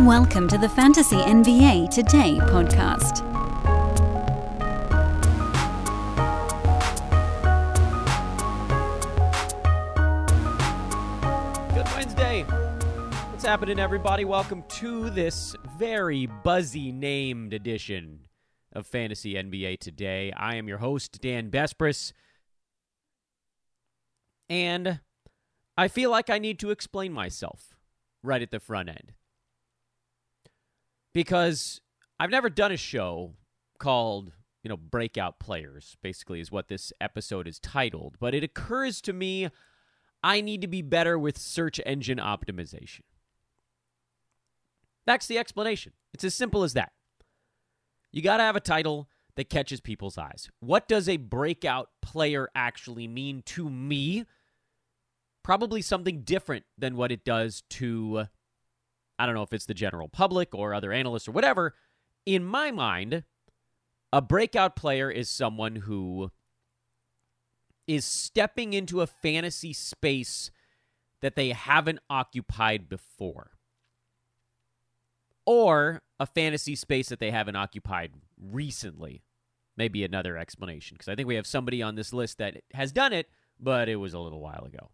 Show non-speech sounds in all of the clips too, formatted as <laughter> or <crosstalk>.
Welcome to the Fantasy NBA Today podcast. Good Wednesday. What's happening, everybody? Welcome to this very buzzy named edition of Fantasy NBA Today. I am your host, Dan Besbris. And I feel like I need to explain myself right at the front end. Because I've never done a show called, you know, Breakout Players, basically, is what this episode is titled. But it occurs to me I need to be better with search engine optimization. That's the explanation. It's as simple as that. You got to have a title that catches people's eyes. What does a breakout player actually mean to me? Probably something different than what it does to, I don't know if it's the general public or other analysts or whatever. In my mind, a breakout player is someone who is stepping into a fantasy space that they haven't occupied before. Or a fantasy space that they haven't occupied recently. Maybe another explanation, because I think we have somebody on this list that has done it, but it was a little while ago.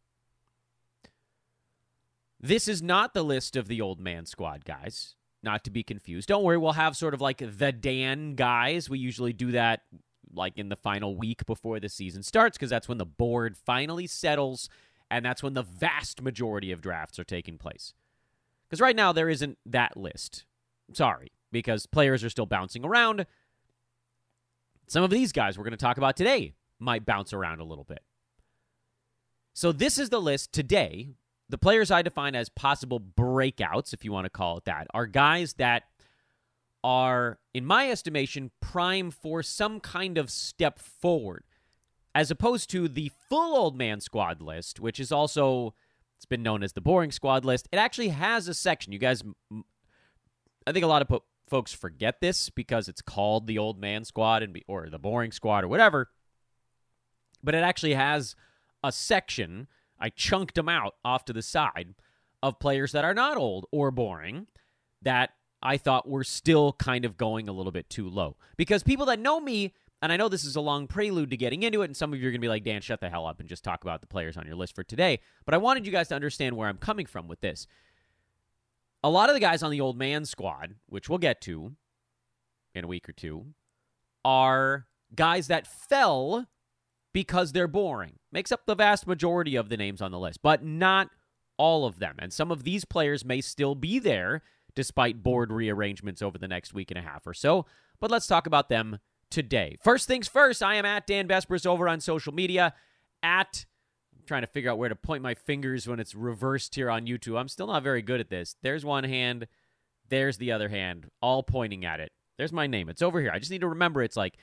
This is not the list of the old man squad guys, not to be confused. Don't worry, we'll have sort of like the Dan guys. We usually do that like in the final week before the season starts because that's when the board finally settles and that's when the vast majority of drafts are taking place. Because right now there isn't that list. Sorry, because players are still bouncing around. Some of these guys we're going to talk about today might bounce around a little bit. So this is the list today. The players I define as possible breakouts, if you want to call it that, are guys that are, in my estimation, prime for some kind of step forward, as opposed to the full old man squad list, which is also it's been known as the boring squad list. It actually has a section. You guys, I think a lot of folks forget this because it's called the old man squad and be, or the boring squad or whatever. But it actually has a section. I chunked them out off to the side of players that are not old or boring that I thought were still kind of going a little bit too low. Because people that know me, and I know this is a long prelude to getting into it, and some of you are going to be like, Dan, shut the hell up and just talk about the players on your list for today. But I wanted you guys to understand where I'm coming from with this. A lot of the guys on the old man squad, which we'll get to in a week or two, are guys that fell because they're boring. Makes up the vast majority of the names on the list, but not all of them. And some of these players may still be there despite board rearrangements over the next week and a half or so. But let's talk about them today. First things first, I am at Dan Besbris over on social media. At I'm trying to figure out where to point my fingers when it's reversed here on YouTube. I'm still not very good at this. There's one hand, there's the other hand, all pointing at it. There's my name. It's over here. I just need to remember it's like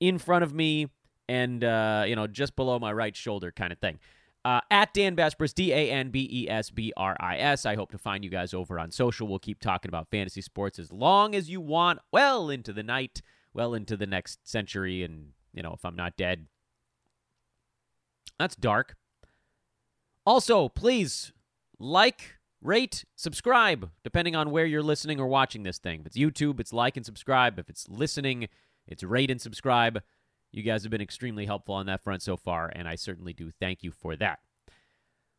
in front of me and uh, you know just below my right shoulder kind of thing. Uh, at Dan Besbris, D A N B E S B R I S. I hope to find you guys over on social. We'll keep talking about fantasy sports as long as you want, well into the night, well into the next century, and, you know, if I'm not dead. That's dark. Also, please like, rate, subscribe, depending on where you're listening or watching this thing. If it's YouTube, it's like and subscribe. If it's listening, it's rate and subscribe. You guys have been extremely helpful on that front so far, and I certainly do thank you for that.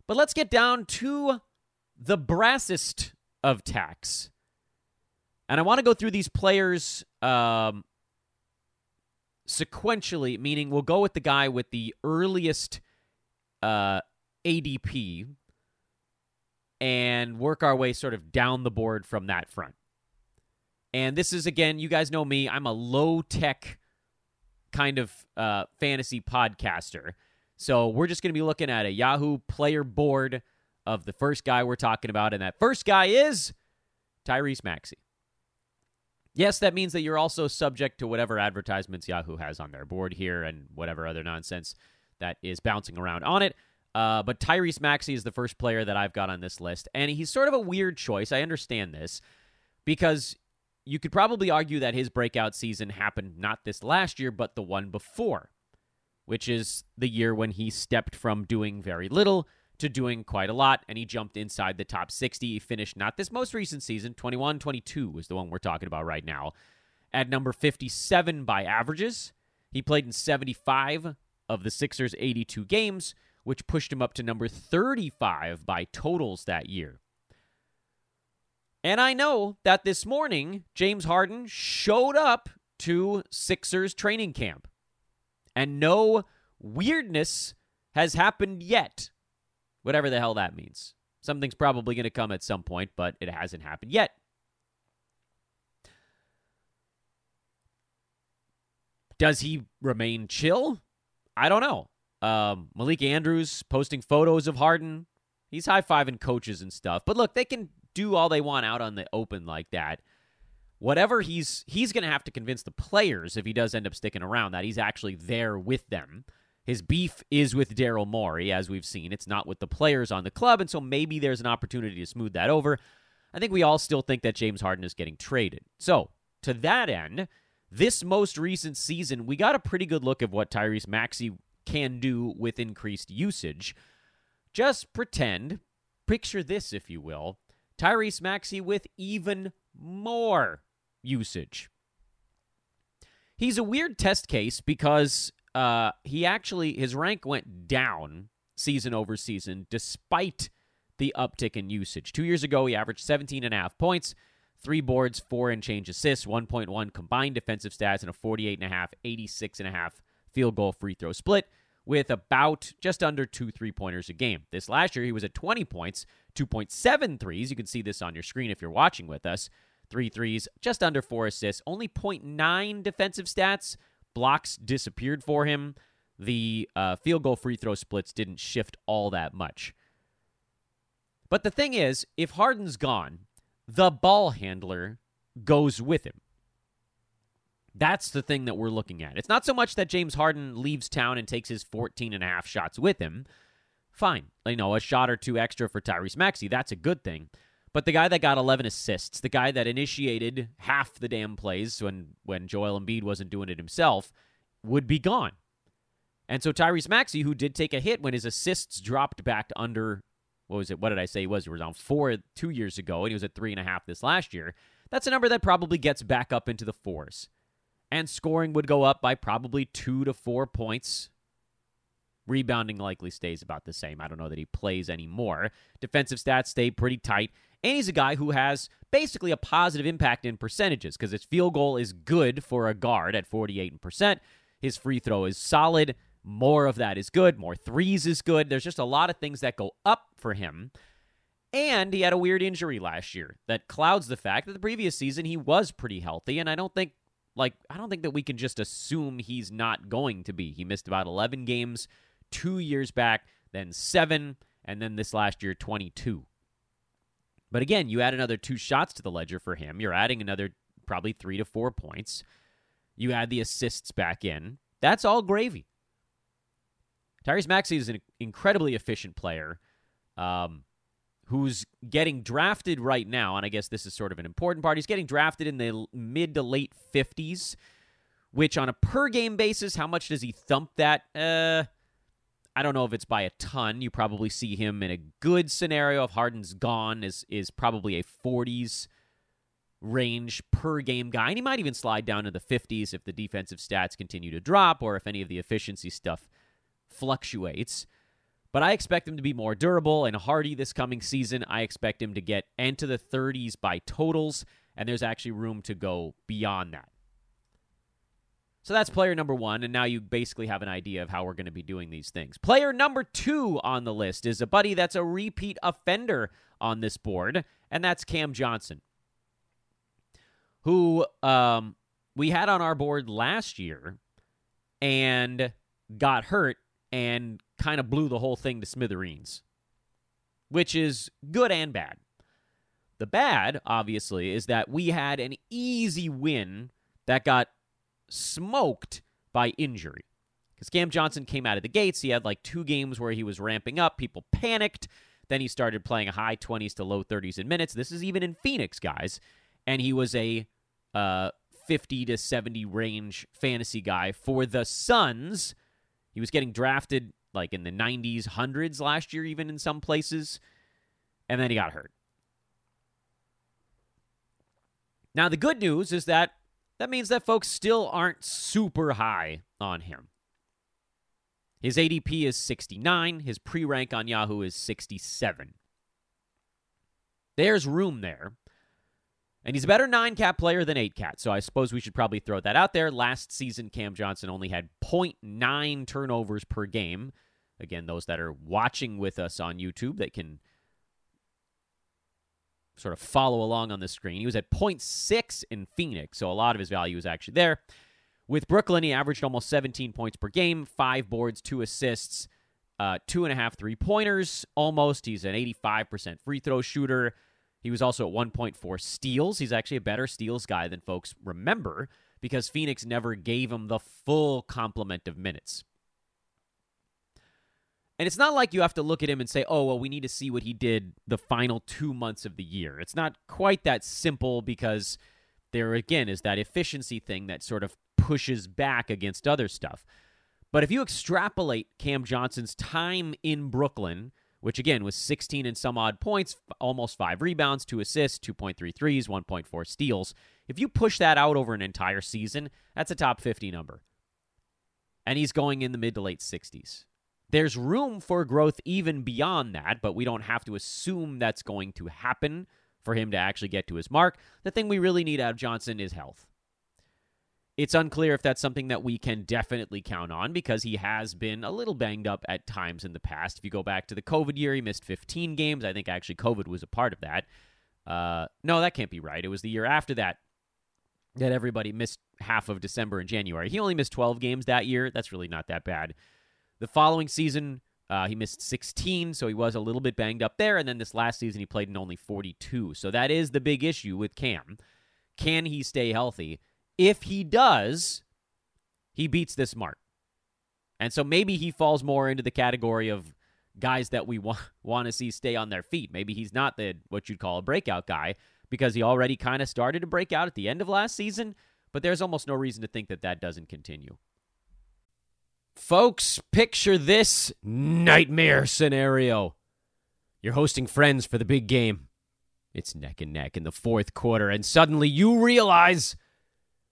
But let's get down to the brassest of tacks. And I want to go through these players um, sequentially, meaning we'll go with the guy with the earliest uh, ADP and work our way sort of down the board from that front. And this is, again, you guys know me, I'm a low tech kind of uh, fantasy podcaster. So we're just going to be looking at a Yahoo player board of the first guy we're talking about. And that first guy is Tyrese Maxey. Yes, that means that you're also subject to whatever advertisements Yahoo has on their board here and whatever other nonsense that is bouncing around on it. Uh, but Tyrese Maxey is the first player that I've got on this list. And he's sort of a weird choice. I understand this because you could probably argue that his breakout season happened not this last year, but the one before, which is the year when he stepped from doing very little to doing quite a lot, and he jumped inside the top 60. He finished not this most recent season, 21 22 is the one we're talking about right now, at number 57 by averages. He played in 75 of the Sixers' 82 games, which pushed him up to number 35 by totals that year. And I know that this morning, James Harden showed up to Sixers training camp. And no weirdness has happened yet. Whatever the hell that means. Something's probably going to come at some point, but it hasn't happened yet. Does he remain chill? I don't know. Um, Malika Andrews posting photos of Harden. He's high fiving coaches and stuff. But look, they can do all they want out on the open like that. Whatever he's he's going to have to convince the players if he does end up sticking around that he's actually there with them. His beef is with Daryl Morey, as we've seen. It's not with the players on the club, and so maybe there's an opportunity to smooth that over. I think we all still think that James Harden is getting traded. So, to that end, this most recent season, we got a pretty good look of what Tyrese Maxey can do with increased usage. Just pretend, picture this, if you will Tyrese Maxey with even more usage. He's a weird test case because uh, he actually, his rank went down season over season despite the uptick in usage. Two years ago, he averaged 17 and a half points, three boards, four and change assists, 1.1 combined defensive stats, and a 48 and a half, 86 and a half field goal free throw split with about just under two three pointers a game. This last year, he was at 20 points, 2.7 threes. You can see this on your screen if you're watching with us. Three threes, just under four assists, only 0.9 defensive stats. Blocks disappeared for him. The uh, field goal free throw splits didn't shift all that much. But the thing is, if Harden's gone, the ball handler goes with him. That's the thing that we're looking at. It's not so much that James Harden leaves town and takes his 14 and a half shots with him. Fine. You know, a shot or two extra for Tyrese Maxey, that's a good thing. But the guy that got 11 assists, the guy that initiated half the damn plays when, when Joel Embiid wasn't doing it himself, would be gone. And so Tyrese Maxey, who did take a hit when his assists dropped back under, what was it? What did I say he was? He was on four two years ago, and he was at three and a half this last year. That's a number that probably gets back up into the fours and scoring would go up by probably two to four points. Rebounding likely stays about the same. I don't know that he plays anymore. Defensive stats stay pretty tight. And he's a guy who has basically a positive impact in percentages because his field goal is good for a guard at 48%. His free throw is solid. More of that is good. More threes is good. There's just a lot of things that go up for him. And he had a weird injury last year that clouds the fact that the previous season he was pretty healthy. And I don't think like, I don't think that we can just assume he's not going to be. He missed about 11 games two years back, then seven, and then this last year, 22. But again, you add another two shots to the ledger for him. You're adding another probably three to four points. You add the assists back in. That's all gravy. Tyrese Maxey is an incredibly efficient player. Um, who's getting drafted right now, and I guess this is sort of an important part. He's getting drafted in the mid to late 50s, which on a per game basis, how much does he thump that? Uh, I don't know if it's by a ton. You probably see him in a good scenario if Harden's gone is is probably a 40s range per game guy. And he might even slide down to the 50s if the defensive stats continue to drop or if any of the efficiency stuff fluctuates. But I expect him to be more durable and hardy this coming season. I expect him to get into the 30s by totals, and there's actually room to go beyond that. So that's player number one, and now you basically have an idea of how we're going to be doing these things. Player number two on the list is a buddy that's a repeat offender on this board, and that's Cam Johnson, who um, we had on our board last year and got hurt and kind of blew the whole thing to smithereens, which is good and bad. The bad, obviously, is that we had an easy win that got smoked by injury. Because Cam Johnson came out of the gates. He had like two games where he was ramping up. People panicked. Then he started playing high 20s to low 30s in minutes. This is even in Phoenix, guys. And he was a uh, 50 to 70 range fantasy guy for the Suns he was getting drafted like in the 90s, hundreds last year, even in some places. And then he got hurt. Now, the good news is that that means that folks still aren't super high on him. His ADP is 69, his pre rank on Yahoo is 67. There's room there. And he's a better nine cat player than eight cat, so I suppose we should probably throw that out there. Last season, Cam Johnson only had 0.9 turnovers per game. Again, those that are watching with us on YouTube, that can sort of follow along on the screen. He was at 0.6 in Phoenix, so a lot of his value is actually there. With Brooklyn, he averaged almost 17 points per game, five boards, two assists, uh, two and a half three pointers, almost. He's an 85% free throw shooter. He was also at 1.4 steals. He's actually a better steals guy than folks remember because Phoenix never gave him the full complement of minutes. And it's not like you have to look at him and say, oh, well, we need to see what he did the final two months of the year. It's not quite that simple because there, again, is that efficiency thing that sort of pushes back against other stuff. But if you extrapolate Cam Johnson's time in Brooklyn, which again was 16 and some odd points, almost five rebounds, two assists, 2.3 threes, 1.4 steals, if you push that out over an entire season, that's a top 50 number. And he's going in the mid to late 60s. There's room for growth even beyond that, but we don't have to assume that's going to happen for him to actually get to his mark. The thing we really need out of Johnson is health. It's unclear if that's something that we can definitely count on because he has been a little banged up at times in the past. If you go back to the COVID year, he missed 15 games. I think actually COVID was a part of that. Uh, no, that can't be right. It was the year after that that everybody missed half of December and January. He only missed 12 games that year. That's really not that bad. The following season, uh, he missed 16, so he was a little bit banged up there. And then this last season, he played in only 42. So that is the big issue with Cam. Can he stay healthy? If he does, he beats this mark. And so maybe he falls more into the category of guys that we want, <laughs> want to see stay on their feet. Maybe he's not the what you'd call a breakout guy because he already kind of started to break out at the end of last season, but there's almost no reason to think that that doesn't continue. Folks, picture this nightmare scenario. You're hosting friends for the big game. It's neck and neck in the fourth quarter, and suddenly you realize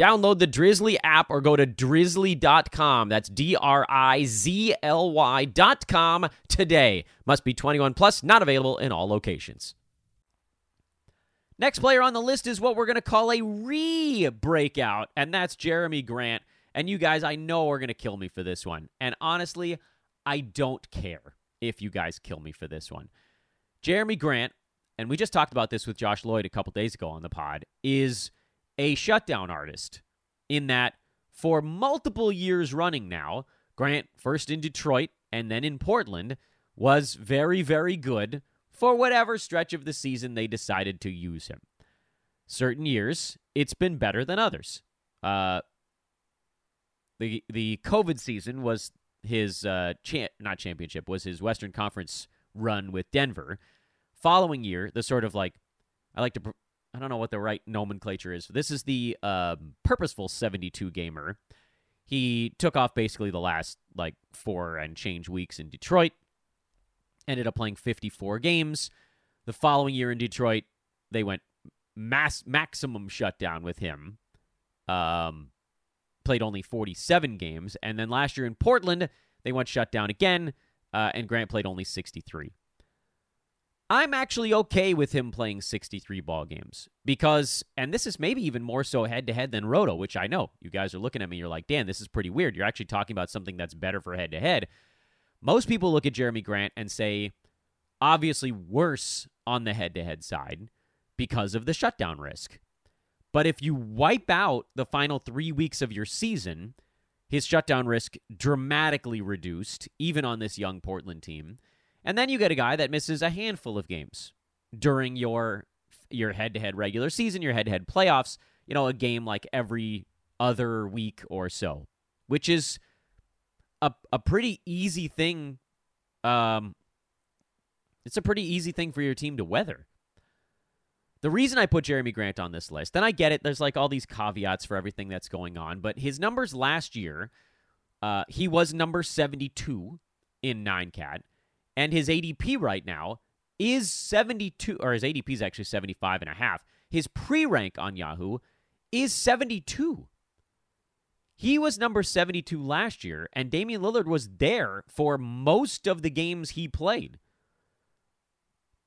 Download the Drizly app or go to drizly.com. That's D R I Z L Y.com today. Must be 21 plus, not available in all locations. Next player on the list is what we're going to call a re breakout, and that's Jerami Grant. And you guys, I know are going to kill me for this one. And honestly, I don't care if you guys kill me for this one. Jerami Grant, and we just talked about this with Josh Lloyd a couple days ago on the pod, is a shutdown artist in that for multiple years running now, Grant, first in Detroit and then in Portland, was very, very good for whatever stretch of the season they decided to use him. Certain years, it's been better than others. Uh, the the COVID season was his uh, cha- not championship was his Western Conference run with Denver. Following year, the sort of like I like to I don't know what the right nomenclature is. This is the um, purposeful 72 gamer. He took off basically the last like four and change weeks in Detroit. Ended up playing 54 games. The following year in Detroit, they went mass maximum shutdown with him. Um, played only 47 games, and then last year in Portland, they went shutdown again, uh, and Grant played only 63. I'm actually okay with him playing 63 ball games because, and this is maybe even more so head to head than Roto, which I know you guys are looking at me. You're like, Dan, this is pretty weird. You're actually talking about something that's better for head to head. Most people look at Jerami Grant and say, obviously worse on the head to head side because of the shutdown risk. But if you wipe out the final three weeks of your season, his shutdown risk dramatically reduced, even on this young Portland team. And then you get a guy that misses a handful of games during your your head-to-head regular season, your head-to-head playoffs, you know, a game like every other week or so, which is a a pretty easy thing um it's a pretty easy thing for your team to weather. The reason I put Jerami Grant on this list, and I get it, there's like all these caveats for everything that's going on, but his numbers last year, uh, he was number 72 in 9CAT. And his ADP right now is 72, or his ADP is actually 75 and a half. His pre rank on Yahoo is 72. He was number 72 last year, and Damian Lillard was there for most of the games he played.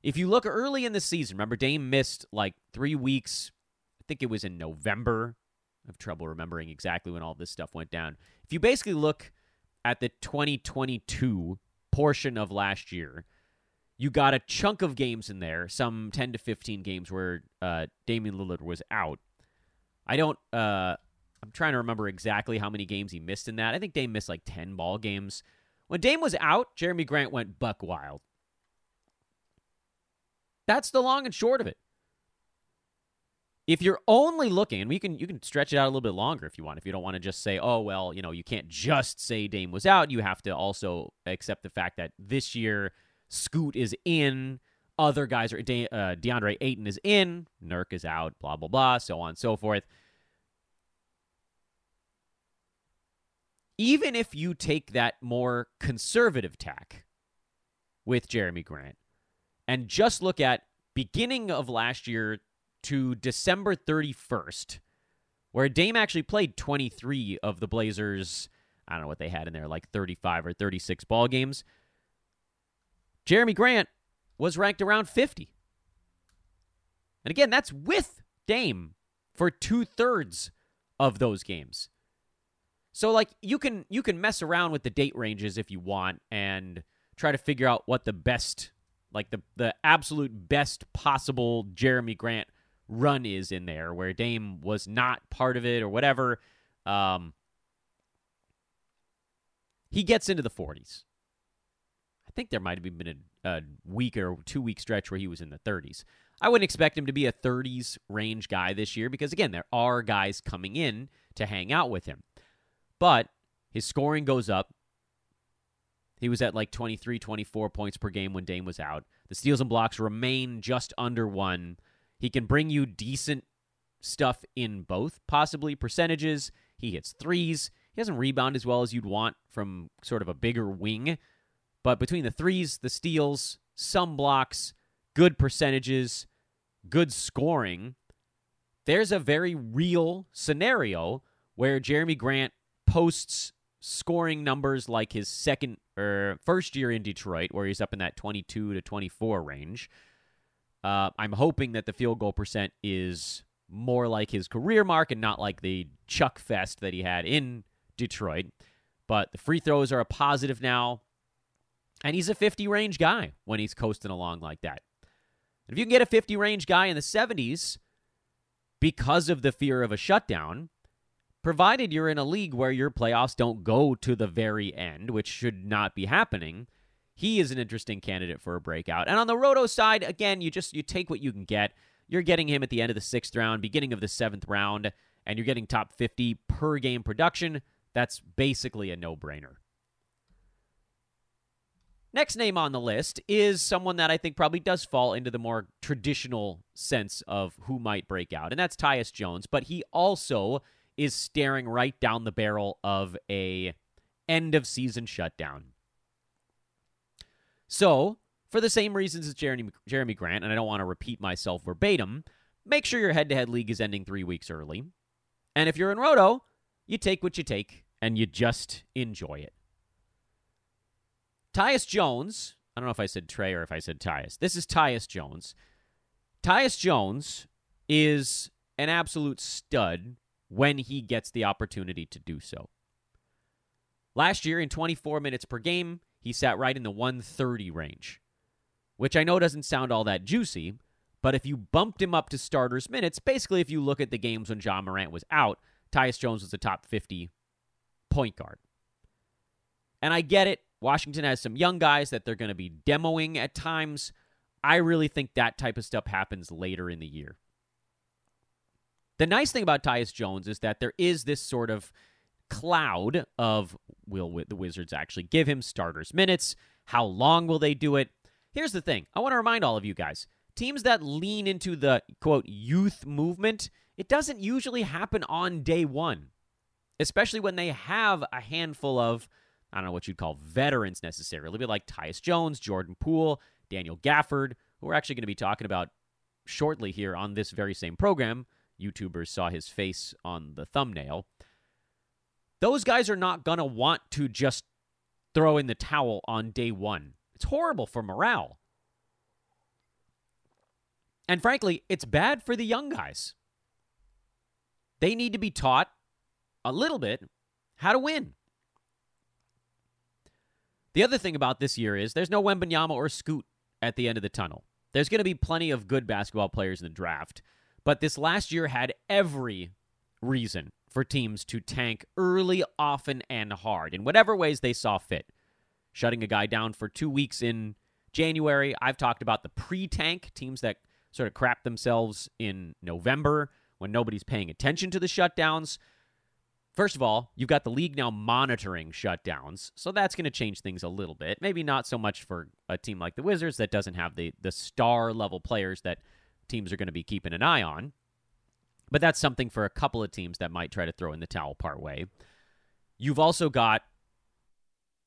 If you look early in the season, remember Dame missed like three weeks. I think it was in November. I have trouble remembering exactly when all this stuff went down. If you basically look at the 2022 portion of last year, you got a chunk of games in there, some 10 to 15 games where uh, Damian Lillard was out. I don't, uh, I'm trying to remember exactly how many games he missed in that. I think Dame missed like 10 ball games. When Dame was out, Jeremy Grant went buck wild. That's the long and short of it. If you're only looking, and we can you can stretch it out a little bit longer if you want. If you don't want to just say, oh well, you know, you can't just say Dame was out. You have to also accept the fact that this year Scoot is in, other guys are De- uh, DeAndre Ayton is in, Nurk is out, blah blah blah, so on and so forth. Even if you take that more conservative tack with Jerami Grant and just look at beginning of last year to December 31st, where Dame actually played 23 of the Blazers. I don't know what they had in there, like 35 or 36 ball games. Jerami Grant was ranked around 50. And again, that's with Dame for two thirds of those games. So like you can you can mess around with the date ranges if you want and try to figure out what the best like the the absolute best possible Jerami Grant run is in there where Dame was not part of it or whatever. Um, he gets into the 40s. I think there might have been a, a week or two week stretch where he was in the 30s. I wouldn't expect him to be a 30s range guy this year because, again, there are guys coming in to hang out with him. But his scoring goes up. He was at like 23, 24 points per game when Dame was out. The steals and blocks remain just under one. He can bring you decent stuff in both, possibly percentages. He hits threes. He doesn't rebound as well as you'd want from sort of a bigger wing. But between the threes, the steals, some blocks, good percentages, good scoring, there's a very real scenario where Jerami Grant posts scoring numbers like his second or first year in Detroit, where he's up in that 22 to 24 range. Uh, I'm hoping that the field goal percent is more like his career mark and not like the chuck fest that he had in Detroit. But the free throws are a positive now. And he's a 50 range guy when he's coasting along like that. If you can get a 50 range guy in the 70s because of the fear of a shutdown, provided you're in a league where your playoffs don't go to the very end, which should not be happening, he is an interesting candidate for a breakout. And on the Roto side, again, you just you take what you can get. You're getting him at the end of the sixth round, beginning of the seventh round, and you're getting top 50 per game production. That's basically a no brainer. Next name on the list is someone that I think probably does fall into the more traditional sense of who might break out, and that's Tyus Jones. But he also is staring right down the barrel of a end of season shutdown. So, for the same reasons as Jeremy, Jerami Grant, and I don't want to repeat myself verbatim, make sure your head to head league is ending three weeks early. And if you're in Roto, you take what you take and you just enjoy it. Tyus Jones I don't know if I said Trey or if I said Tyus. This is Tyus Jones. Tyus Jones is an absolute stud when he gets the opportunity to do so. Last year, in 24 minutes per game, he sat right in the 130 range, which I know doesn't sound all that juicy, but if you bumped him up to starters minutes, basically, if you look at the games when Ja Morant was out, Tyus Jones was a top 50 point guard. And I get it. Washington has some young guys that they're going to be demoing at times. I really think that type of stuff happens later in the year. The nice thing about Tyus Jones is that there is this sort of cloud of will the Wizards actually give him starters minutes? How long will they do it? Here's the thing I want to remind all of you guys teams that lean into the quote youth movement, it doesn't usually happen on day one, especially when they have a handful of, I don't know what you'd call veterans necessarily, but like Tyus Jones, Jordan Poole, Daniel Gafford, who we're actually going to be talking about shortly here on this very same program. YouTubers saw his face on the thumbnail. Those guys are not going to want to just throw in the towel on day one. It's horrible for morale. And frankly, it's bad for the young guys. They need to be taught a little bit how to win. The other thing about this year is there's no Wembanyama or Scoot at the end of the tunnel. There's going to be plenty of good basketball players in the draft, but this last year had every reason for teams to tank early, often, and hard in whatever ways they saw fit. Shutting a guy down for two weeks in January. I've talked about the pre tank, teams that sort of crap themselves in November when nobody's paying attention to the shutdowns. First of all, you've got the league now monitoring shutdowns, so that's going to change things a little bit. Maybe not so much for a team like the Wizards that doesn't have the the star level players that teams are going to be keeping an eye on. But that's something for a couple of teams that might try to throw in the towel part way. You've also got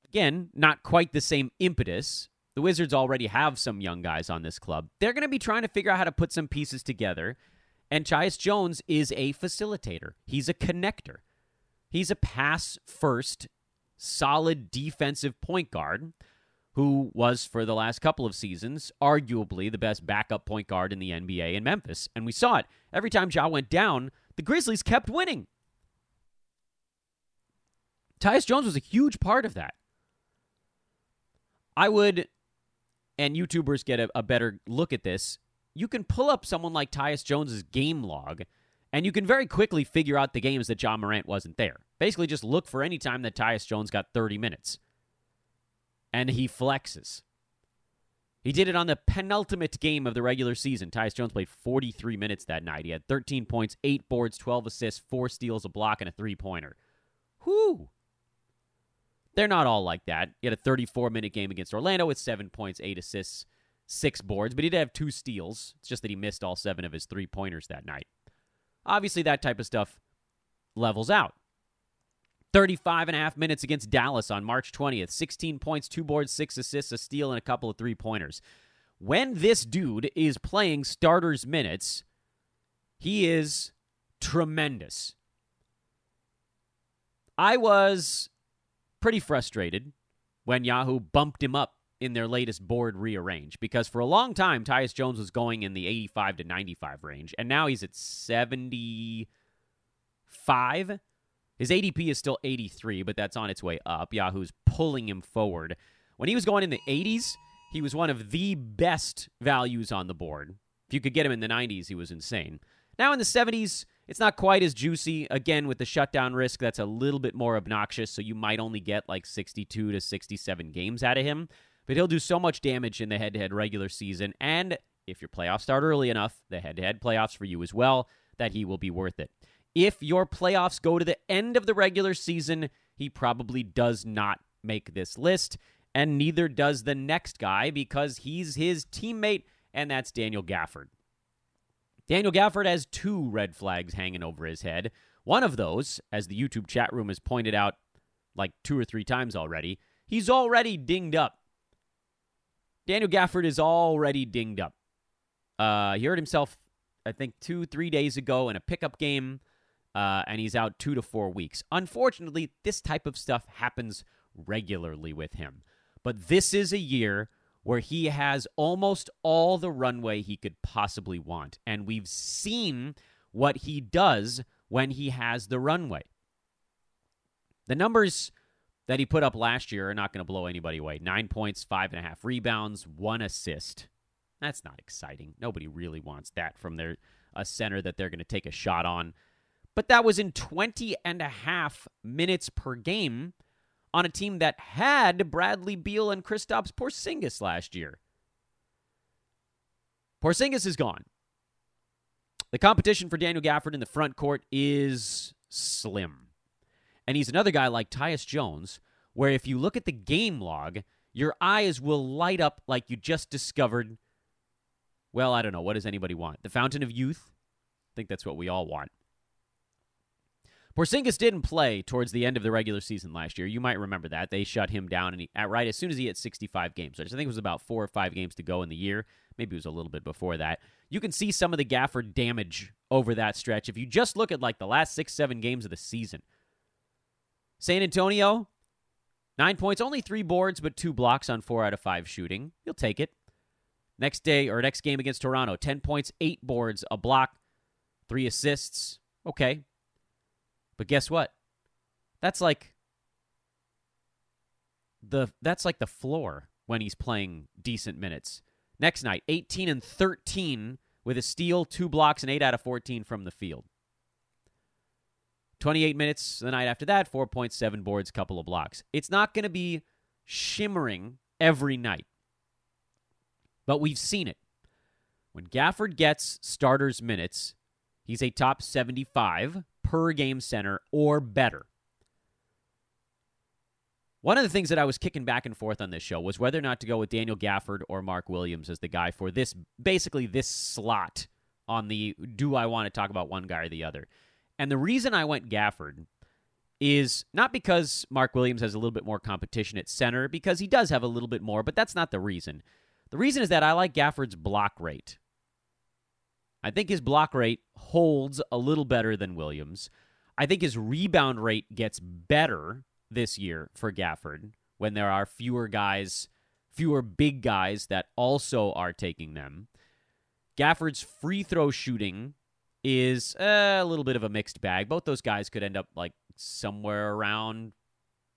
again, not quite the same impetus. The Wizards already have some young guys on this club. They're going to be trying to figure out how to put some pieces together. And Tyus Jones is a facilitator. He's a connector. He's a pass first, solid defensive point guard who was, for the last couple of seasons, arguably the best backup point guard in the NBA in Memphis. And we saw it. Every time Ja went down, the Grizzlies kept winning. Tyus Jones was a huge part of that. I would, and YouTubers get a, a better look at this. You can pull up someone like Tyus Jones's game log, and you can very quickly figure out the games that Ja Morant wasn't there. Basically, just look for any time that Tyus Jones got 30 minutes and he flexes. He did it on the penultimate game of the regular season. Tyus Jones played 43 minutes that night. He had 13 points, 8 boards, 12 assists, 4 steals, a block, and a three pointer. Whoo! They're not all like that. He had a 34 minute game against Orlando with 7 points, 8 assists, 6 boards, but he did have 2 steals. It's just that he missed all 7 of his three pointers that night. Obviously, that type of stuff levels out. 35 and a half minutes against Dallas on March 20th. 16 points, two boards, six assists, a steal, and a couple of three pointers. When this dude is playing starters minutes, he is tremendous. I was pretty frustrated when Yahoo bumped him up in their latest board rearrange because for a long time Tyus Jones was going in the 85 to 95 range and now he's at 75 his ADP is still 83, but that's on its way up. Yahoo's pulling him forward. When he was going in the 80s, he was one of the best values on the board. If you could get him in the 90s, he was insane. Now in the 70s, it's not quite as juicy. Again, with the shutdown risk, that's a little bit more obnoxious, so you might only get like 62 to 67 games out of him. But he'll do so much damage in the head to head regular season, and if your playoffs start early enough, the head to head playoffs for you as well, that he will be worth it. If your playoffs go to the end of the regular season, he probably does not make this list, and neither does the next guy because he's his teammate, and that's Daniel Gafford. Daniel Gafford has two red flags hanging over his head. One of those, as the YouTube chat room has pointed out like two or three times already, he's already dinged up. Daniel Gafford is already dinged up. Uh, he hurt himself, I think, two, three days ago in a pickup game uh, and he's out two to four weeks. Unfortunately, this type of stuff happens regularly with him. But this is a year where he has almost all the runway he could possibly want. And we've seen what he does when he has the runway. The numbers that he put up last year are not going to blow anybody away. Nine points, five and a half rebounds, one assist. That's not exciting. Nobody really wants that from their a center that they're going to take a shot on. But that was in 20 and a half minutes per game on a team that had Bradley Beal and Kristaps Porzingis last year. Porzingis is gone. The competition for Daniel Gafford in the front court is slim. And he's another guy like Tyus Jones, where if you look at the game log, your eyes will light up like you just discovered. Well, I don't know. What does anybody want? The fountain of youth? I think that's what we all want. Porzingis didn't play towards the end of the regular season last year. You might remember that they shut him down, and he, at right as soon as he hit 65 games, which I think it was about four or five games to go in the year. Maybe it was a little bit before that. You can see some of the Gaffer damage over that stretch if you just look at like the last six, seven games of the season. San Antonio, nine points, only three boards, but two blocks on four out of five shooting. You'll take it. Next day or next game against Toronto, 10 points, eight boards, a block, three assists. Okay. But guess what? That's like the that's like the floor when he's playing decent minutes. Next night, 18 and 13 with a steal, two blocks, and 8 out of 14 from the field. 28 minutes the night after that, 4.7 boards, couple of blocks. It's not going to be shimmering every night, but we've seen it. When Gafford gets starters minutes, he's a top 75 per game center or better. One of the things that I was kicking back and forth on this show was whether or not to go with Daniel Gafford or Mark Williams as the guy for this, basically this slot on the do I want to talk about one guy or the other. And the reason I went Gafford is not because Mark Williams has a little bit more competition at center, because he does have a little bit more, but that's not the reason. The reason is that I like Gafford's block rate. I think his block rate holds a little better than Williams. I think his rebound rate gets better this year for Gafford when there are fewer guys, fewer big guys that also are taking them. Gafford's free throw shooting is eh, a little bit of a mixed bag. Both those guys could end up like somewhere around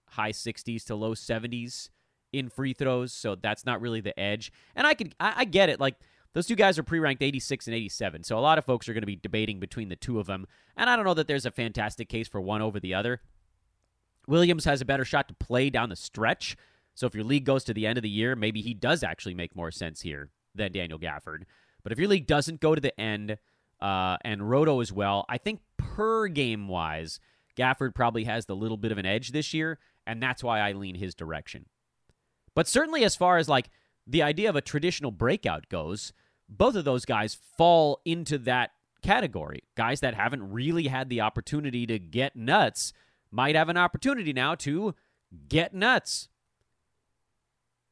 high 60s to low 70s in free throws, so that's not really the edge. And I could I, I get it. Like those two guys are pre-ranked 86 and 87, so a lot of folks are going to be debating between the two of them. And I don't know that there's a fantastic case for one over the other. Williams has a better shot to play down the stretch. So if your league goes to the end of the year, maybe he does actually make more sense here than Daniel Gafford. But if your league doesn't go to the end, uh, and Roto as well, I think per game wise, Gafford probably has the little bit of an edge this year, and that's why I lean his direction. But certainly, as far as like the idea of a traditional breakout goes, both of those guys fall into that category. Guys that haven't really had the opportunity to get nuts might have an opportunity now to get nuts.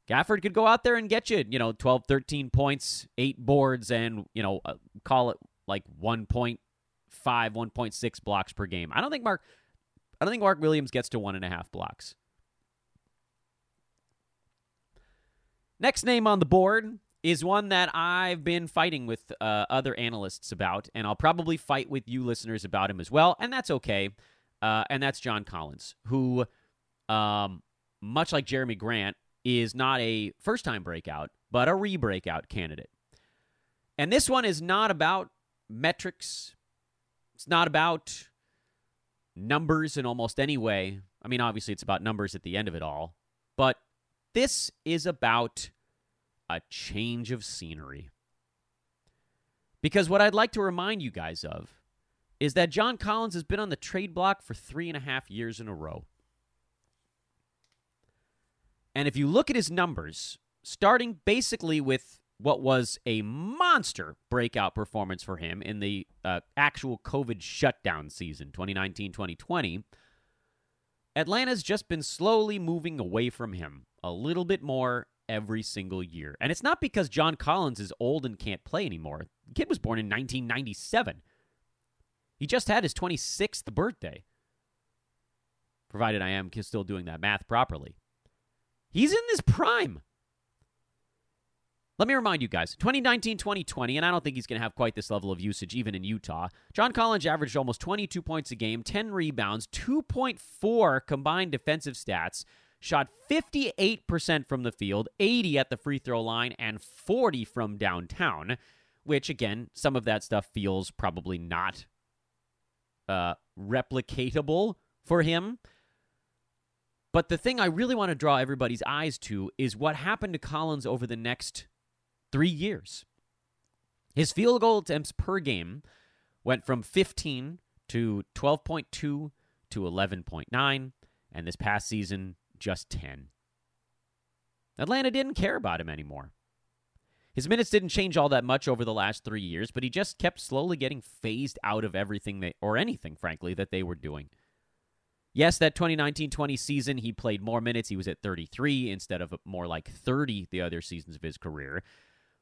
Gafford could go out there and get you, you know, 12, 13 points, eight boards, and, you know, uh, call it like 1.5, 1.6 blocks per game. I don't think Mark, I don't think Mark Williams gets to one and a half blocks. Next name on the board is one that I've been fighting with uh, other analysts about, and I'll probably fight with you listeners about him as well, and that's okay. Uh, and that's John Collins, who, um, much like Jerami Grant, is not a first time breakout, but a re breakout candidate. And this one is not about metrics, it's not about numbers in almost any way. I mean, obviously, it's about numbers at the end of it all, this is about a change of scenery. Because what I'd like to remind you guys of is that John Collins has been on the trade block for three and a half years in a row. And if you look at his numbers, starting basically with what was a monster breakout performance for him in the uh, actual COVID shutdown season, 2019 2020, Atlanta's just been slowly moving away from him a little bit more every single year. And it's not because John Collins is old and can't play anymore. The kid was born in 1997. He just had his 26th birthday, provided I am still doing that math properly. He's in this prime. Let me remind you guys 2019 2020, and I don't think he's going to have quite this level of usage even in Utah. John Collins averaged almost 22 points a game, 10 rebounds, 2.4 combined defensive stats, shot 58% from the field, 80 at the free throw line, and 40 from downtown, which, again, some of that stuff feels probably not uh, replicatable for him. But the thing I really want to draw everybody's eyes to is what happened to Collins over the next three years. His field goal attempts per game went from 15 to 12.2 to 11.9, and this past season, just 10. Atlanta didn't care about him anymore. His minutes didn't change all that much over the last three years, but he just kept slowly getting phased out of everything they, or anything, frankly, that they were doing. Yes, that 2019 20 season, he played more minutes. He was at 33 instead of more like 30 the other seasons of his career.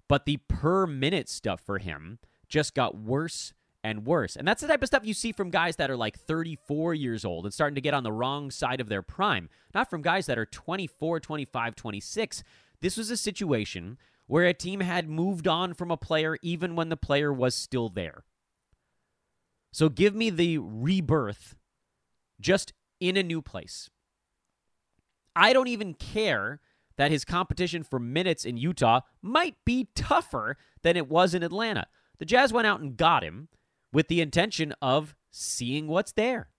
But the per minute stuff for him just got worse and worse. And that's the type of stuff you see from guys that are like 34 years old and starting to get on the wrong side of their prime, not from guys that are 24, 25, 26. This was a situation where a team had moved on from a player even when the player was still there. So give me the rebirth just in a new place. I don't even care that his competition for minutes in Utah might be tougher than it was in Atlanta. The Jazz went out and got him with the intention of seeing what's there.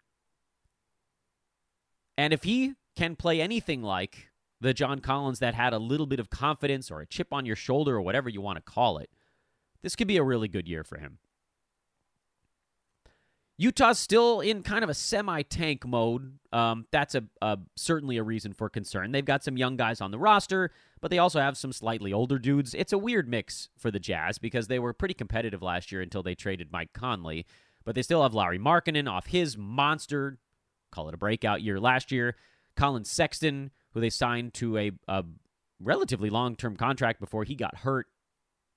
And if he can play anything like the John Collins that had a little bit of confidence or a chip on your shoulder or whatever you want to call it, this could be a really good year for him. Utah's still in kind of a semi-tank mode. Um, that's a, a, certainly a reason for concern. They've got some young guys on the roster, but they also have some slightly older dudes. It's a weird mix for the Jazz because they were pretty competitive last year until they traded Mike Conley. But they still have Lauri Markkanen off his monster, call it a breakout year last year. Collin Sexton, who they signed to a, a relatively long-term contract before he got hurt.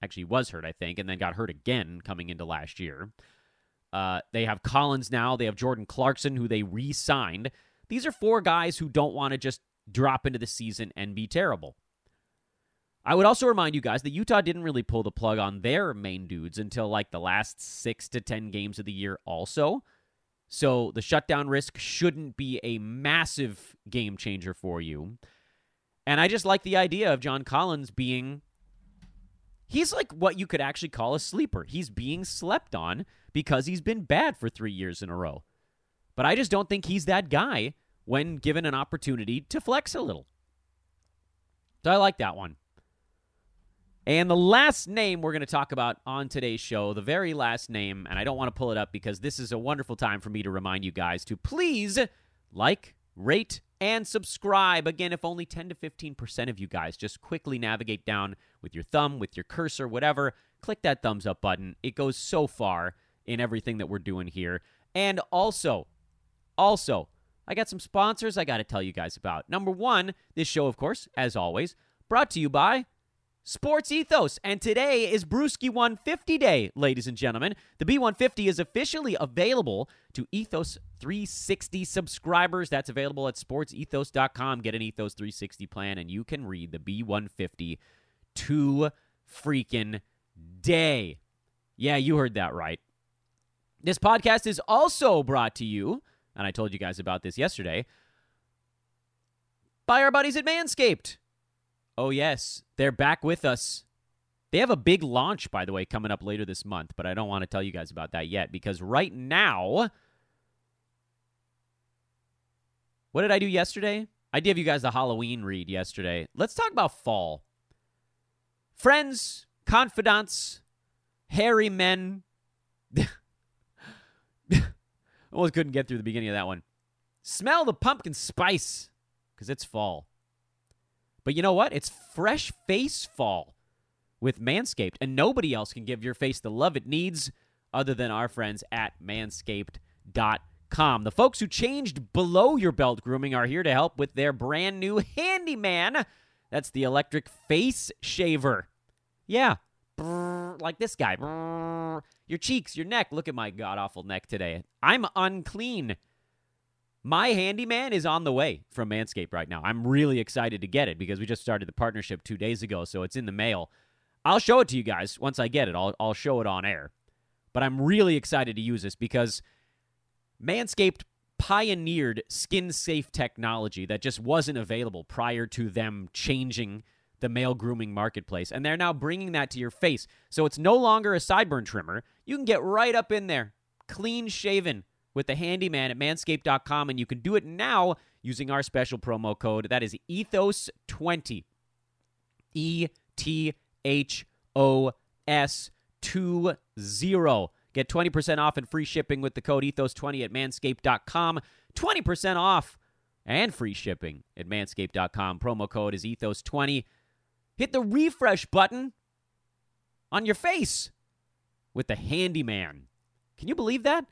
Actually, was hurt, I think, and then got hurt again coming into last year. Uh, they have Collins now. They have Jordan Clarkson, who they re signed. These are four guys who don't want to just drop into the season and be terrible. I would also remind you guys that Utah didn't really pull the plug on their main dudes until like the last six to 10 games of the year, also. So the shutdown risk shouldn't be a massive game changer for you. And I just like the idea of John Collins being. He's like what you could actually call a sleeper. He's being slept on because he's been bad for three years in a row. But I just don't think he's that guy when given an opportunity to flex a little. So I like that one. And the last name we're going to talk about on today's show, the very last name, and I don't want to pull it up because this is a wonderful time for me to remind you guys to please like, rate, and subscribe. Again, if only 10 to 15% of you guys just quickly navigate down with your thumb, with your cursor, whatever, click that thumbs up button. It goes so far in everything that we're doing here. And also, also, I got some sponsors I got to tell you guys about. Number one, this show, of course, as always, brought to you by Sports Ethos. And today is Brewski 150 Day, ladies and gentlemen. The B150 is officially available to Ethos 360 subscribers. That's available at sportsethos.com. Get an Ethos 360 plan, and you can read the B150 to freaking day. Yeah, you heard that right. This podcast is also brought to you, and I told you guys about this yesterday, by our buddies at Manscaped. Oh, yes, they're back with us. They have a big launch, by the way, coming up later this month, but I don't want to tell you guys about that yet because right now. What did I do yesterday? I gave you guys the Halloween read yesterday. Let's talk about fall. Friends, confidants, hairy men. <laughs> Almost couldn't get through the beginning of that one. Smell the pumpkin spice because it's fall. But you know what? It's fresh face fall with Manscaped, and nobody else can give your face the love it needs other than our friends at manscaped.com. The folks who changed below your belt grooming are here to help with their brand new handyman. That's the electric face shaver. Yeah, Like this guy. Your cheeks, your neck. Look at my god awful neck today. I'm unclean. My handyman is on the way from Manscaped right now. I'm really excited to get it because we just started the partnership two days ago, so it's in the mail. I'll show it to you guys once I get it. I'll, I'll show it on air. But I'm really excited to use this because Manscaped pioneered skin safe technology that just wasn't available prior to them changing the male grooming marketplace. And they're now bringing that to your face. So it's no longer a sideburn trimmer. You can get right up in there, clean shaven with the handyman at manscaped.com. And you can do it now using our special promo code. That is ethos20. E T H O S 20. Get 20% off and free shipping with the code ethos20 at manscaped.com. 20% off and free shipping at manscaped.com. Promo code is ethos20. Hit the refresh button on your face with the handyman. Can you believe that?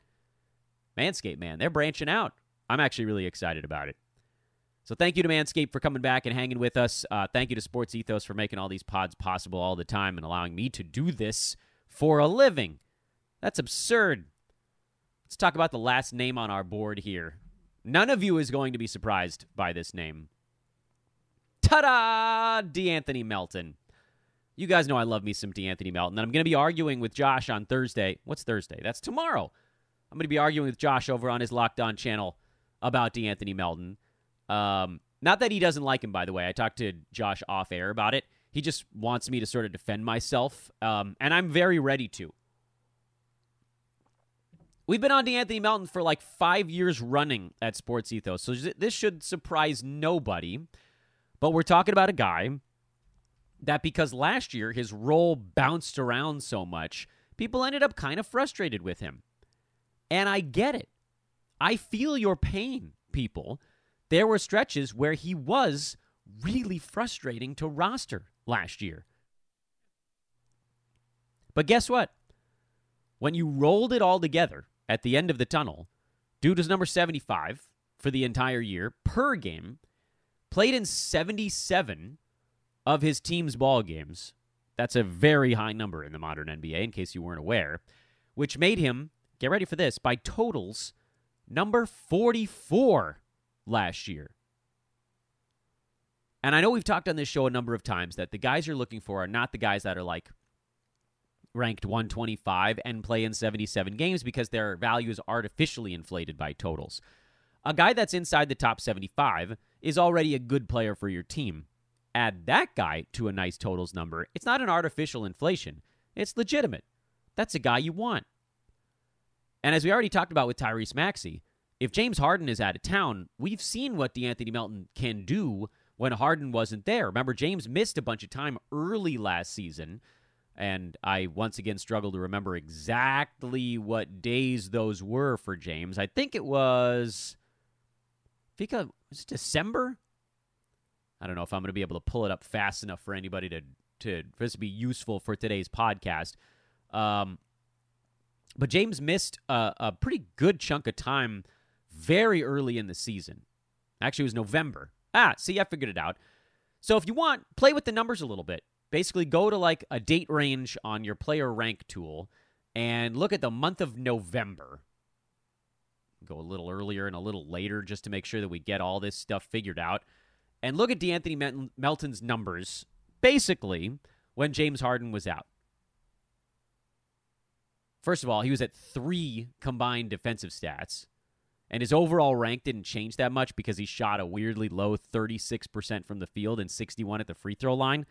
Manscaped, man, they're branching out. I'm actually really excited about it. So thank you to Manscaped for coming back and hanging with us. Uh, thank you to Sports Ethos for making all these pods possible all the time and allowing me to do this for a living. That's absurd. Let's talk about the last name on our board here. None of you is going to be surprised by this name. Ta-da! DeAnthony Melton. You guys know I love me some DeAnthony Melton, and I'm going to be arguing with Josh on Thursday. What's Thursday? That's tomorrow. I'm going to be arguing with Josh over on his Locked On channel about DeAnthony Melton. Um, not that he doesn't like him, by the way. I talked to Josh off air about it. He just wants me to sort of defend myself, um, and I'm very ready to. We've been on DeAnthony Melton for like five years running at Sports Ethos, so this should surprise nobody. But we're talking about a guy that because last year his role bounced around so much, people ended up kind of frustrated with him. And I get it. I feel your pain, people. There were stretches where he was really frustrating to roster last year. But guess what? When you rolled it all together, at the end of the tunnel. Dude was number 75 for the entire year per game, played in 77 of his team's ball games. That's a very high number in the modern NBA, in case you weren't aware, which made him, get ready for this, by totals, number 44 last year. And I know we've talked on this show a number of times that the guys you're looking for are not the guys that are like ranked 125 and play in 77 games because their value is artificially inflated by totals. A guy that's inside the top 75 is already a good player for your team. Add that guy to a nice totals number. It's not an artificial inflation, it's legitimate. That's a guy you want. And as we already talked about with Tyrese Maxey, if James Harden is out of town, we've seen what DeAnthony Melton can do when Harden wasn't there. Remember, James missed a bunch of time early last season and I once again struggle to remember exactly what days those were for James. I think it was, think it December. I don't know if I'm going to be able to pull it up fast enough for anybody to to for this to be useful for today's podcast. Um, but James missed a, a pretty good chunk of time very early in the season. Actually, it was November. Ah, see, I figured it out. So if you want, play with the numbers a little bit basically go to like a date range on your player rank tool and look at the month of November. Go a little earlier and a little later just to make sure that we get all this stuff figured out. And look at DeAnthony Melton's numbers basically when James Harden was out. First of all, he was at three combined defensive stats, and his overall rank didn't change that much because he shot a weirdly low 36% from the field and 61 at the free throw line.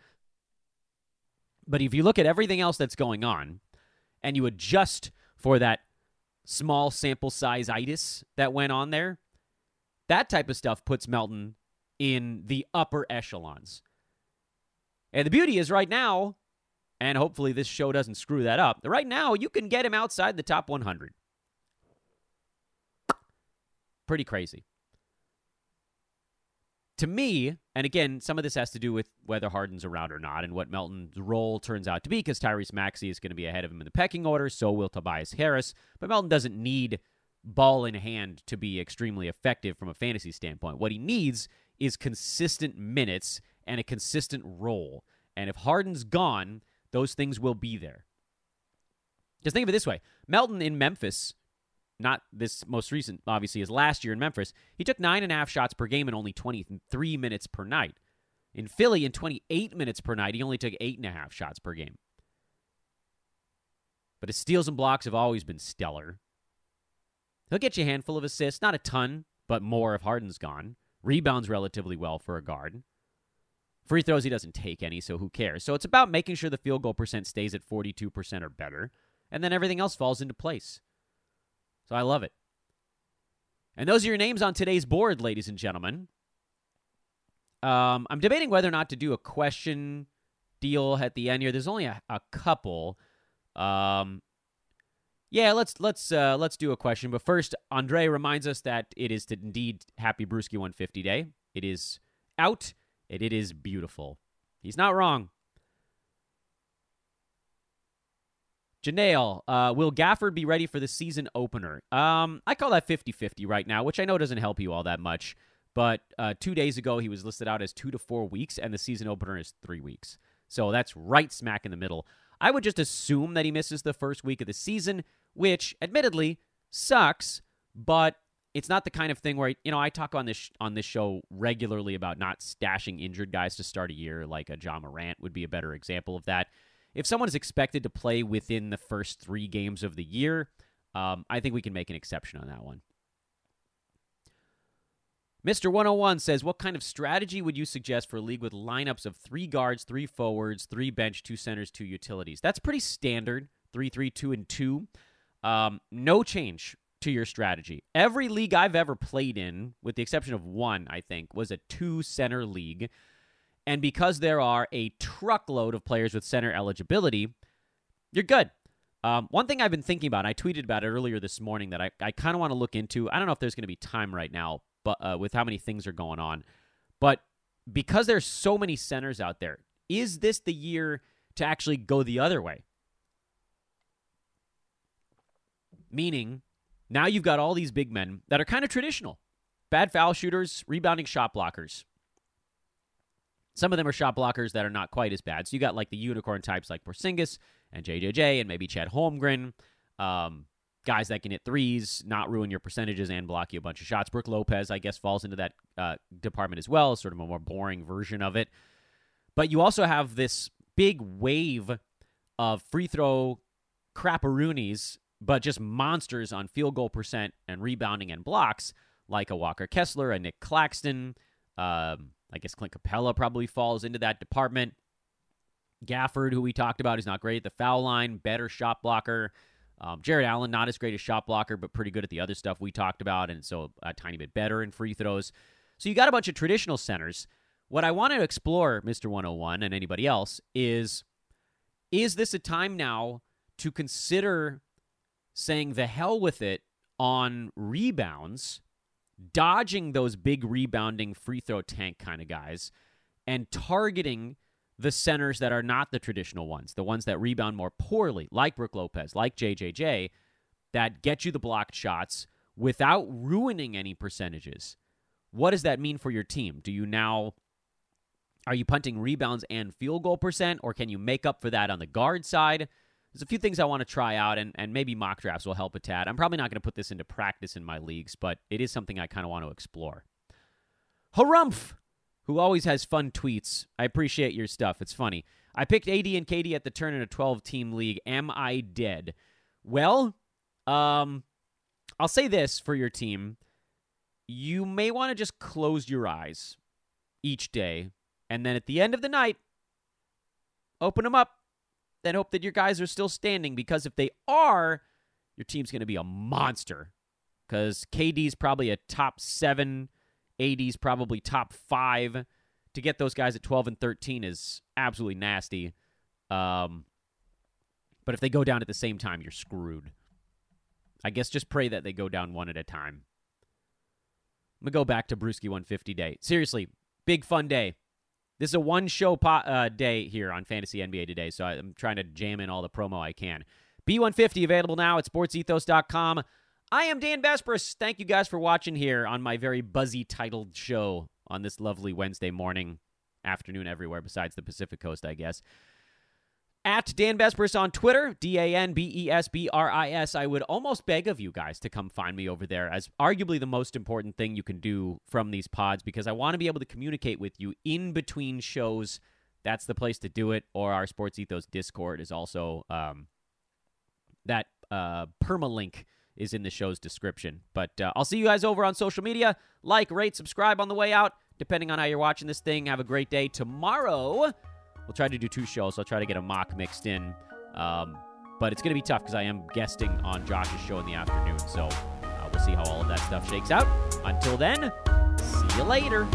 But if you look at everything else that's going on and you adjust for that small sample size itis that went on there, that type of stuff puts Melton in the upper echelons. And the beauty is right now, and hopefully this show doesn't screw that up, right now you can get him outside the top 100. Pretty crazy to me, and again, some of this has to do with whether Harden's around or not and what Melton's role turns out to be because Tyrese Maxey is going to be ahead of him in the pecking order, so will Tobias Harris. But Melton doesn't need ball in hand to be extremely effective from a fantasy standpoint. What he needs is consistent minutes and a consistent role. And if Harden's gone, those things will be there. Just think of it this way Melton in Memphis not this most recent, obviously, is last year in Memphis. He took nine and a half shots per game and only 23 minutes per night. In Philly, in 28 minutes per night, he only took eight and a half shots per game. But his steals and blocks have always been stellar. He'll get you a handful of assists, not a ton, but more if Harden's gone. Rebounds relatively well for a guard. Free throws, he doesn't take any, so who cares? So it's about making sure the field goal percent stays at 42% or better, and then everything else falls into place. So I love it. And those are your names on today's board, ladies and gentlemen. Um, I'm debating whether or not to do a question deal at the end here. There's only a, a couple. Um, yeah, let's let's uh, let's do a question. But first, Andre reminds us that it is indeed Happy Brewski 150 Day. It is out and it is beautiful. He's not wrong. Janelle, uh, will Gafford be ready for the season opener? Um, I call that 50 50 right now, which I know doesn't help you all that much. But uh, two days ago, he was listed out as two to four weeks, and the season opener is three weeks. So that's right smack in the middle. I would just assume that he misses the first week of the season, which admittedly sucks, but it's not the kind of thing where you know I talk on this on this show regularly about not stashing injured guys to start a year like a Ja Morant would be a better example of that. If someone is expected to play within the first three games of the year, um, I think we can make an exception on that one. Mr. 101 says, What kind of strategy would you suggest for a league with lineups of three guards, three forwards, three bench, two centers, two utilities? That's pretty standard. Three, three, two, and two. Um, no change to your strategy. Every league I've ever played in, with the exception of one, I think, was a two center league. And because there are a truckload of players with center eligibility, you're good. Um, one thing I've been thinking about, I tweeted about it earlier this morning that I, I kind of want to look into. I don't know if there's going to be time right now, but uh, with how many things are going on. But because there's so many centers out there, is this the year to actually go the other way? Meaning, now you've got all these big men that are kind of traditional bad foul shooters, rebounding shot blockers. Some of them are shot blockers that are not quite as bad. So you got like the unicorn types like Porzingis and JJJ and maybe Chet Holmgren. Um, guys that can hit threes, not ruin your percentages, and block you a bunch of shots. Brook Lopez, I guess, falls into that uh, department as well, sort of a more boring version of it. But you also have this big wave of free throw crapperoonies but just monsters on field goal percent and rebounding and blocks, like a Walker Kessler, a Nick Claxton. Um, I guess Clint Capela probably falls into that department. Gafford, who we talked about, is not great at the foul line, better shot blocker. Um, Jarrett Allen, not as great a shot blocker, but pretty good at the other stuff we talked about, and so a tiny bit better in free throws. So you got a bunch of traditional centers. What I want to explore, Mr. 101 and anybody else, is is this a time now to consider saying the hell with it on rebounds, dodging those big rebounding free throw tank kind of guys, and targeting the centers that are not the traditional ones, the ones that rebound more poorly, like Brook Lopez, like JJJ, that get you the blocked shots without ruining any percentages. What does that mean for your team? Do you now are you punting rebounds and field goal percent, or can you make up for that on the guard side? There's a few things I want to try out, and, and maybe mock drafts will help a tad. I'm probably not going to put this into practice in my leagues, but it is something I kind of want to explore. Harumph, who always has fun tweets. I appreciate your stuff. It's funny. I picked AD and KD at the turn in a 12 team league. Am I dead? Well, um, I'll say this for your team. You may want to just close your eyes each day, and then at the end of the night, open them up and hope that your guys are still standing because if they are, your team's going to be a monster. Because KD's probably a top seven, AD's probably top five. To get those guys at 12 and 13 is absolutely nasty. Um, but if they go down at the same time, you're screwed. I guess just pray that they go down one at a time. I'm going to go back to Brewski 150 Day. Seriously, big fun day. This is a one show po- uh, day here on Fantasy NBA today, so I'm trying to jam in all the promo I can. B150 available now at sportsethos.com. I am Dan Besbris. Thank you guys for watching here on my very buzzy titled show on this lovely Wednesday morning, afternoon everywhere besides the Pacific Coast, I guess. At Dan Besbris on Twitter, D A N B E S B R I S. I would almost beg of you guys to come find me over there as arguably the most important thing you can do from these pods because I want to be able to communicate with you in between shows. That's the place to do it. Or our Sports Ethos Discord is also um, that uh, permalink is in the show's description. But uh, I'll see you guys over on social media. Like, rate, subscribe on the way out, depending on how you're watching this thing. Have a great day. Tomorrow, we'll try to do two shows. I'll try to get a mock mixed in. Um, but it's going to be tough because I am guesting on Josh's show in the afternoon. So uh, we'll see how all of that stuff shakes out. Until then, see you later.